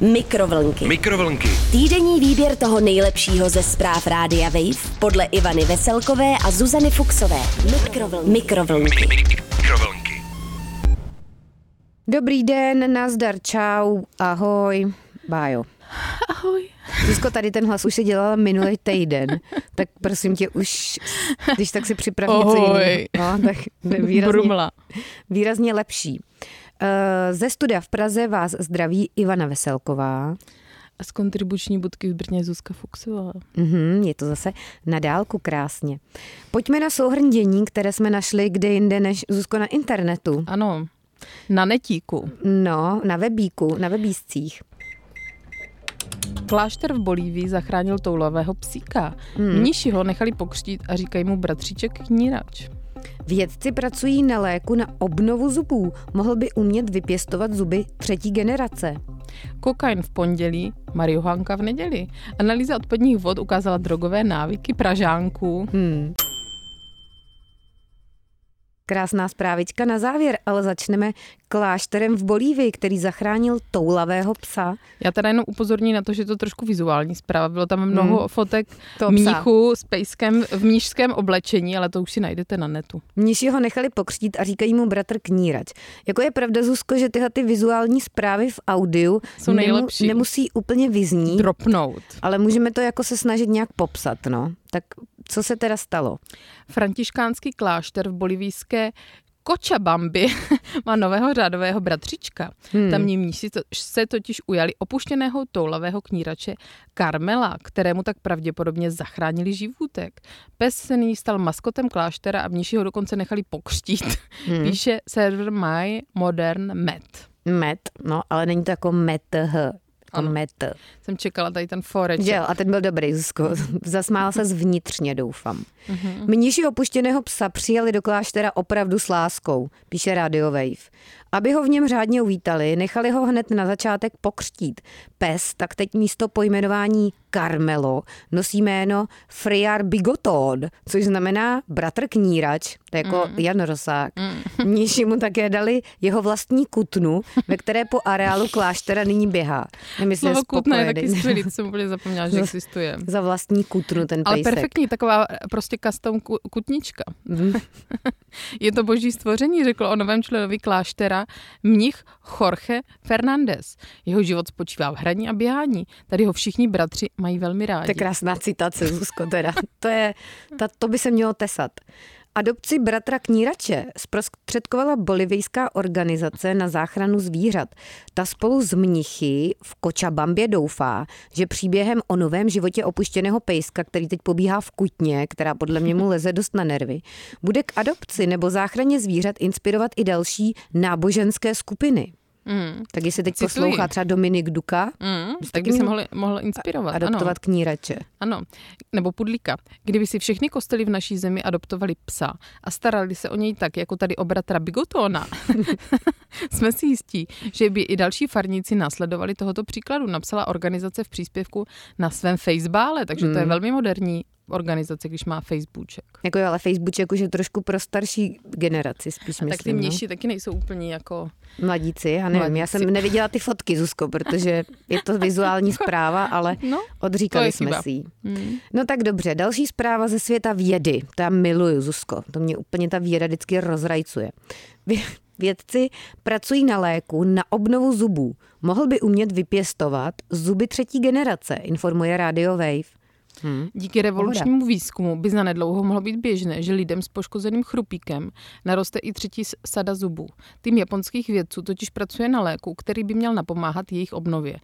Mikrovlnky. Mikrovlnky. Týdenní výběr toho nejlepšího ze zpráv Rádia Wave podle Ivany Veselkové a Zuzany Fuxové. Mikrovlnky. Mikrovlnky. Mikrovlnky. Dobrý den, nazdar, čau, ahoj, bájo. Ahoj. Zuzko, tady ten hlas už si dělala minulý týden, tak prosím tě už, když tak si připrav něco Ahoj. jiného. No, tak výrazně, Brumla. výrazně lepší. Ze studia v Praze vás zdraví Ivana Veselková. A z kontribuční budky v Brně Zuzka Fuxová. Mhm, je to zase na dálku krásně. Pojďme na souhrn dění, které jsme našli kde jinde než Zuzko na internetu. Ano, na netíku. No, na webíku, na webíscích. Klášter v Bolívii zachránil toulavého psíka. Hmm. Mniši ho nechali pokřtít a říkají mu bratříček knírač. Vědci pracují na léku na obnovu zubů. Mohl by umět vypěstovat zuby třetí generace. Kokain v pondělí, marihuánka v neděli. Analýza odpadních vod ukázala drogové návyky Pražánků. Hmm. Krásná zprávička na závěr, ale začneme klášterem v Bolívii, který zachránil toulavého psa. Já teda jenom upozorním na to, že je to trošku vizuální zpráva. Bylo tam mnoho Hmm. fotek Toho psa. mnichů s pejskem v mnižském oblečení, ale to už si najdete na netu. Mniši ho nechali pokřtít a říkají mu bratr knírač. Jako je pravda, Zuzko, že tyhle ty vizuální zprávy v audiu Jsou nejlepší. nemusí úplně vyznít, Dropnout. ale můžeme to jako se snažit nějak popsat, no. Tak co se teda stalo? Františkánský klášter v bolivijské Kočabambi má nového řádového bratřička. Hmm. Tamní mníši se totiž ujali opuštěného toulavého knírače Karmela, kterému tak pravděpodobně zachránili živůtek. Pes se nyní stal maskotem kláštera a mníši ho dokonce nechali pokřtít. Hmm. Píše server My Modern Met. Met, no, ale není to jako met, h, jako Ano. met. Jsem čekala tady ten foreč. Že jo, a ten byl dobrý, Zuzko. Zasmála se vnitřně, doufám. Mhm. Mniši opuštěného psa přijali do kláštera opravdu s láskou, píše Radio Wave. Aby ho v něm řádně uvítali, nechali ho hned na začátek pokřtít. Pes tak teď místo pojmenování Carmelo nosí jméno Friar Bigoton, což znamená bratr knírač, to je jako Mm. Jan Rosák. Mniši mu také dali jeho vlastní kutnu, ve které po areálu kláštera nyní běhá. Je Slovo kutna je taky skvělý, jsem úplně zapomněla, že existuje. Za vlastní kutnu ten Ale pejsek. perfektní, taková prostě custom ku- kutnička. Mhm. Je to boží stvoření, řekl o novém členovi kláštera mnich Jorge Fernández. Jeho život spočívá v hraní a běhání. Tady ho všichni bratři mají velmi rádi. To je krásná citace, Zuzko, teda. To, je, ta, to by se mělo tesat. Adopci bratra knírače zprostředkovala bolivijská organizace na záchranu zvířat. Ta spolu s mnichy v Kočabambě doufá, že příběhem o novém životě opuštěného pejska, který teď pobíhá v kutně, která podle mě mu leze dost na nervy, bude k adopci nebo záchraně zvířat inspirovat i další náboženské skupiny. Mm. Tak jestli teď Cituji. poslouchá třeba Dominik Duka, Mm, tak by se mohl, mohl inspirovat. adoptovat Ano, knírače. ano, nebo pudlíka. Kdyby si všechny kostely v naší zemi adoptovali psa a starali se o něj tak, jako tady o bratra Bigotona, jsme si jistí, že by i další farníci následovali tohoto příkladu, napsala organizace v příspěvku na svém Facebooku, takže to je Mm. velmi moderní organizace, když má Facebooček. Jako jo, ale Facebookček už je trošku pro starší generaci, spíš A myslím. tak ty no. mniši taky nejsou úplně jako... Mladíci, já nevím, já Mladíci. jsem neviděla ty fotky, Zuzko, protože je to vizuální zpráva, ale No, odříkali jsme chyba. si ji. mm. No tak dobře, další zpráva ze světa vědy. To já miluju, Zuzko. To mě úplně ta věda vždycky rozrajcuje. Vě- Vědci pracují na léku na obnovu zubů. Mohl by umět vypěstovat zuby třetí generace, informuje Radio Wave. Hm. Díky revolučnímu výzkumu by zanedlouho mohlo být běžné, že lidem s poškozeným chrupíkem naroste i třetí sada zubů. Tým japonských vědců totiž pracuje na léku, který by měl napomáhat jejich obnově.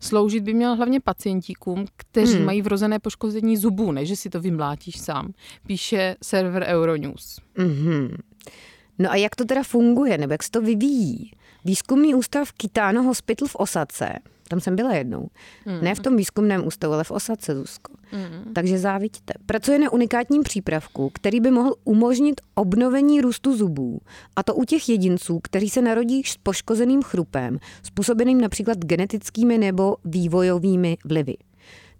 Sloužit by měl hlavně pacientíkům, kteří Hmm. mají vrozené poškození zubů, ne že si to vymlátíš sám, píše server Euronews. Mhm. No a jak to teda funguje, nebo jak se to vyvíjí? Výzkumný ústav Kitano Hospital v Osace, tam jsem byla jednou, Hmm. ne v tom výzkumném ústavu, ale v Osace, Zuzko. Mm. Takže závidíte. Pracuje na unikátním přípravku, který by mohl umožnit obnovení růstu zubů. A to u těch jedinců, kteří se narodí s poškozeným chrupem, způsobeným například genetickými nebo vývojovými vlivy.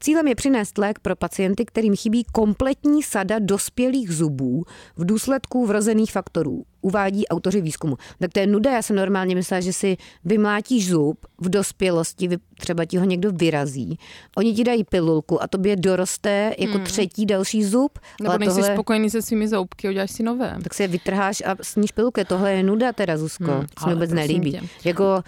Cílem je přinést lék pro pacienty, kterým chybí kompletní sada dospělých zubů v důsledku vrozených faktorů, uvádí autoři výzkumu. Tak to je nuda, já jsem normálně myslela, že si vymlátíš zub v dospělosti, třeba ti ho někdo vyrazí, oni ti dají pilulku a tobě doroste jako hmm. třetí další zub. Nebo ale nejsi tohle... spokojený se svými zoubky, uděláš si nové. Tak si je vytrháš a sníš pilulky. Tohle je nuda teda, Zuzko. Hmm, to mi vůbec nelíbí. Tě. Jako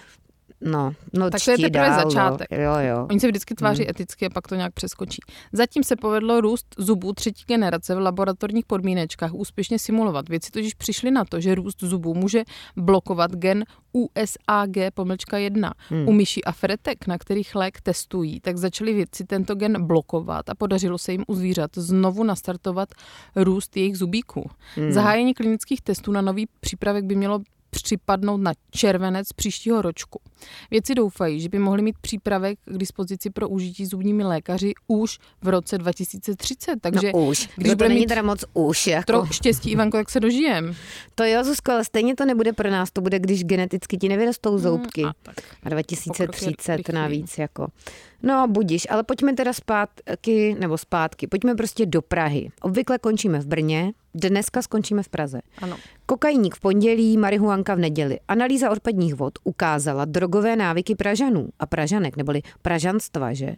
No, no tak to je teprve dál, no. začátek. No. Jo, jo. Oni se vždycky tváří hmm. eticky a pak to nějak přeskočí. Zatím se povedlo růst zubů třetí generace v laboratorních podmínečkách úspěšně simulovat. Věci totiž přišli na to, že růst zubů může blokovat gen USAG pomlčka 1. Hmm. U myší a fretek, na kterých lék testují, tak začali vědci tento gen blokovat a podařilo se jim u zvířat znovu nastartovat růst jejich zubíků. Hmm. Zahájení klinických testů na nový přípravek by mělo připadnout na červenec příštího ročku. Věci doufají, že by mohli mít přípravek k dispozici pro užití zubními lékaři už v roce 2030. Takže no už. Když bude mít teda moc už. Jako. Troch štěstí, Ivanko, jak se dožijem. To jo, Zuzko, ale stejně to nebude pro nás. To bude, když geneticky ti nevyrostou hmm, zoubky. Hmm, a, a 2030 navíc. Jako. No, budíš, ale pojďme teda zpátky, nebo zpátky, pojďme prostě do Prahy. Obvykle končíme v Brně, dneska skončíme v Praze. Ano. Kokainík v pondělí, marihuanka v neděli. Analýza odpadních vod ukázala drogové návyky Pražanů a Pražanek, neboli Pražanstva, že?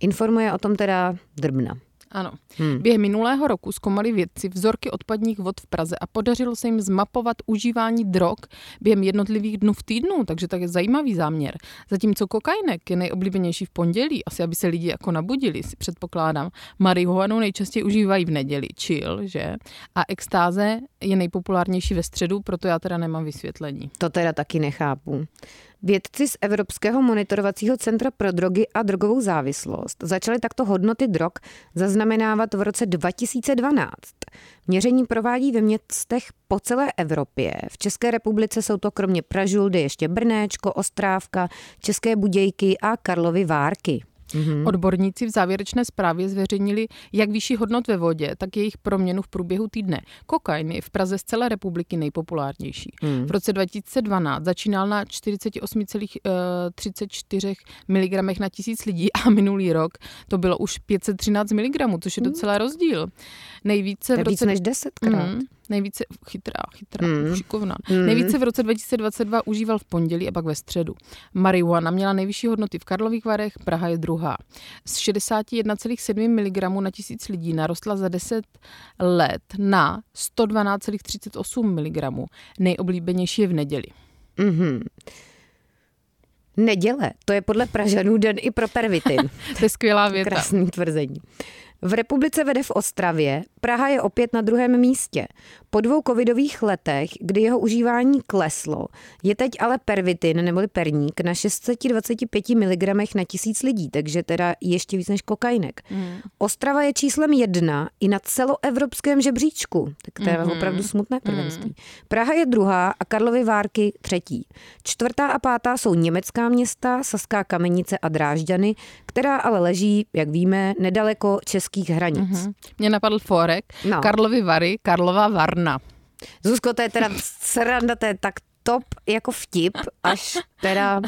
Informuje o tom teda Drbna. Ano. Hmm. Během minulého roku zkoumali vědci vzorky odpadních vod v Praze a podařilo se jim zmapovat užívání drog během jednotlivých dnů v týdnu, takže tak je zajímavý záměr. Zatímco kokainek je nejoblíbenější v pondělí, asi aby se lidi jako nabudili, si předpokládám. Marihuanu nejčastěji užívají v neděli, chill, že? A extáze je nejpopulárnější ve středu, proto já teda nemám vysvětlení. To teda taky nechápu. Vědci z Evropského monitorovacího centra pro drogy a drogovou závislost začali takto hodnoty drog zaznamenávat v roce 2012. Měření provádí ve městech po celé Evropě. V České republice jsou to kromě Pražuldy ještě Brnéčko, Ostrávka, České Budějky a Karlovy Várky. Mm-hmm. Odborníci v závěrečné zprávě zveřejnili jak vyšší hodnot ve vodě, tak jejich proměnu v průběhu týdne. Kokain je v Praze z celé republiky nejpopulárnější. Mm. V roce 2012 začínal na 48,34 eh, mg na tisíc lidí a minulý rok to bylo už 513 mg, což je docela rozdíl. Nejvíce v roce... víc než desetkrát. Mm. Nejvíce, chytrá, chytrá, mm. šikovná. Mm. Nejvíce v roce 2022 užíval v pondělí a pak ve středu. Marihuana měla nejvyšší hodnoty v Karlových Varech, Praha je druhá. Z 61,7 mg na tisíc lidí narostla za 10 let na 112,38 mg. Nejoblíbenější je v neděli. Mm-hmm. Neděle, to je podle Pražanů den i pro pervitin. to je skvělá věta. Krásný tvrzení. V republice vede v Ostravě, Praha je opět na druhém místě. Po dvou covidových letech, kdy jeho užívání kleslo, je teď ale pervitin neboli perník na 625 mg na tisíc lidí, takže teda ještě víc než kokainek. Mm. Ostrava je číslem jedna i na celoevropském žebříčku, tak to je mm-hmm. opravdu smutné prvenství. Mm. Praha je druhá a Karlovy Várky třetí. Čtvrtá a pátá jsou německá města, Saská Kamenice a Drážďany, která ale leží, jak víme, nedaleko českých hranic. Mm-hmm. Mě napadl Forek, no. Karlovy Vary, Karlová Varna. Zuzko, to je teda sranda, to je tak top jako vtip, až teda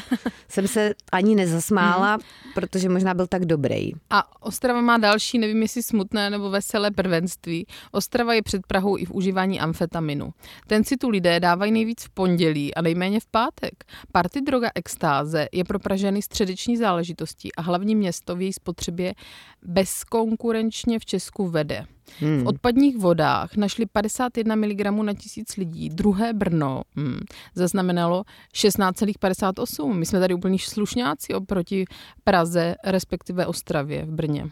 jsem se ani nezasmála, hmm. protože možná byl tak dobrý. A Ostrava má další, nevím jestli smutné nebo veselé prvenství. Ostrava je před Prahou i v užívání amfetaminu. Ten si tu lidé dávají nejvíc v pondělí a nejméně v pátek. Party droga extáze je pro Pražany středeční záležitostí a hlavní město v její spotřebě bezkonkurenčně v Česku vede. Hmm. V odpadních vodách našli 51 mg na tisíc lidí. Druhé Brno hmm, zaznamenalo 16,58. My jsme tady úplní slušňáci oproti Praze, respektive Ostravě v Brně.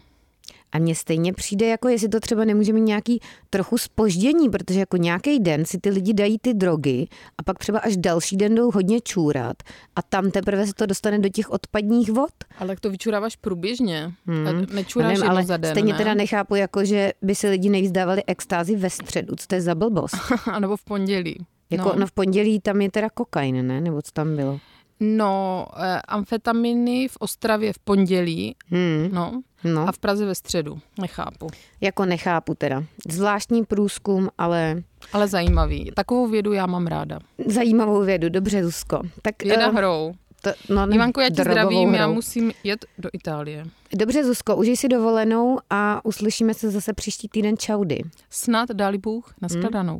A mně stejně přijde, jako jestli to třeba nemůže mít nějaký trochu spoždění, protože jako nějaký den si ty lidi dají ty drogy a pak třeba až další den jdou hodně čůrat a tam teprve se to dostane do těch odpadních vod. Ale tak to vyčuráváš průběžně. Hmm. Nečuráš nevím, ale za den, stejně ne? teda nechápu, jako že by si lidi nejvíc dávali extázi ve středu. Co to je za blbost? a nebo v pondělí. Jako, no. no v pondělí tam je teda kokain, ne? Nebo co tam bylo? No, eh, amfetaminy v Ostravě v pondělí, hmm. no, no, a v Praze ve středu. Nechápu. Jako nechápu teda. Zvláštní průzkum, ale... Ale zajímavý. Takovou vědu já mám ráda. Zajímavou vědu, dobře, Zuzko. Tak, Věda uh, hrou. To, no, Ivanko, já tě zdravím, já hrou. musím jet do Itálie. Dobře, Zuzko, užij si dovolenou a uslyšíme se zase příští týden. Čaudy. Snad dali Bůh nashledanou.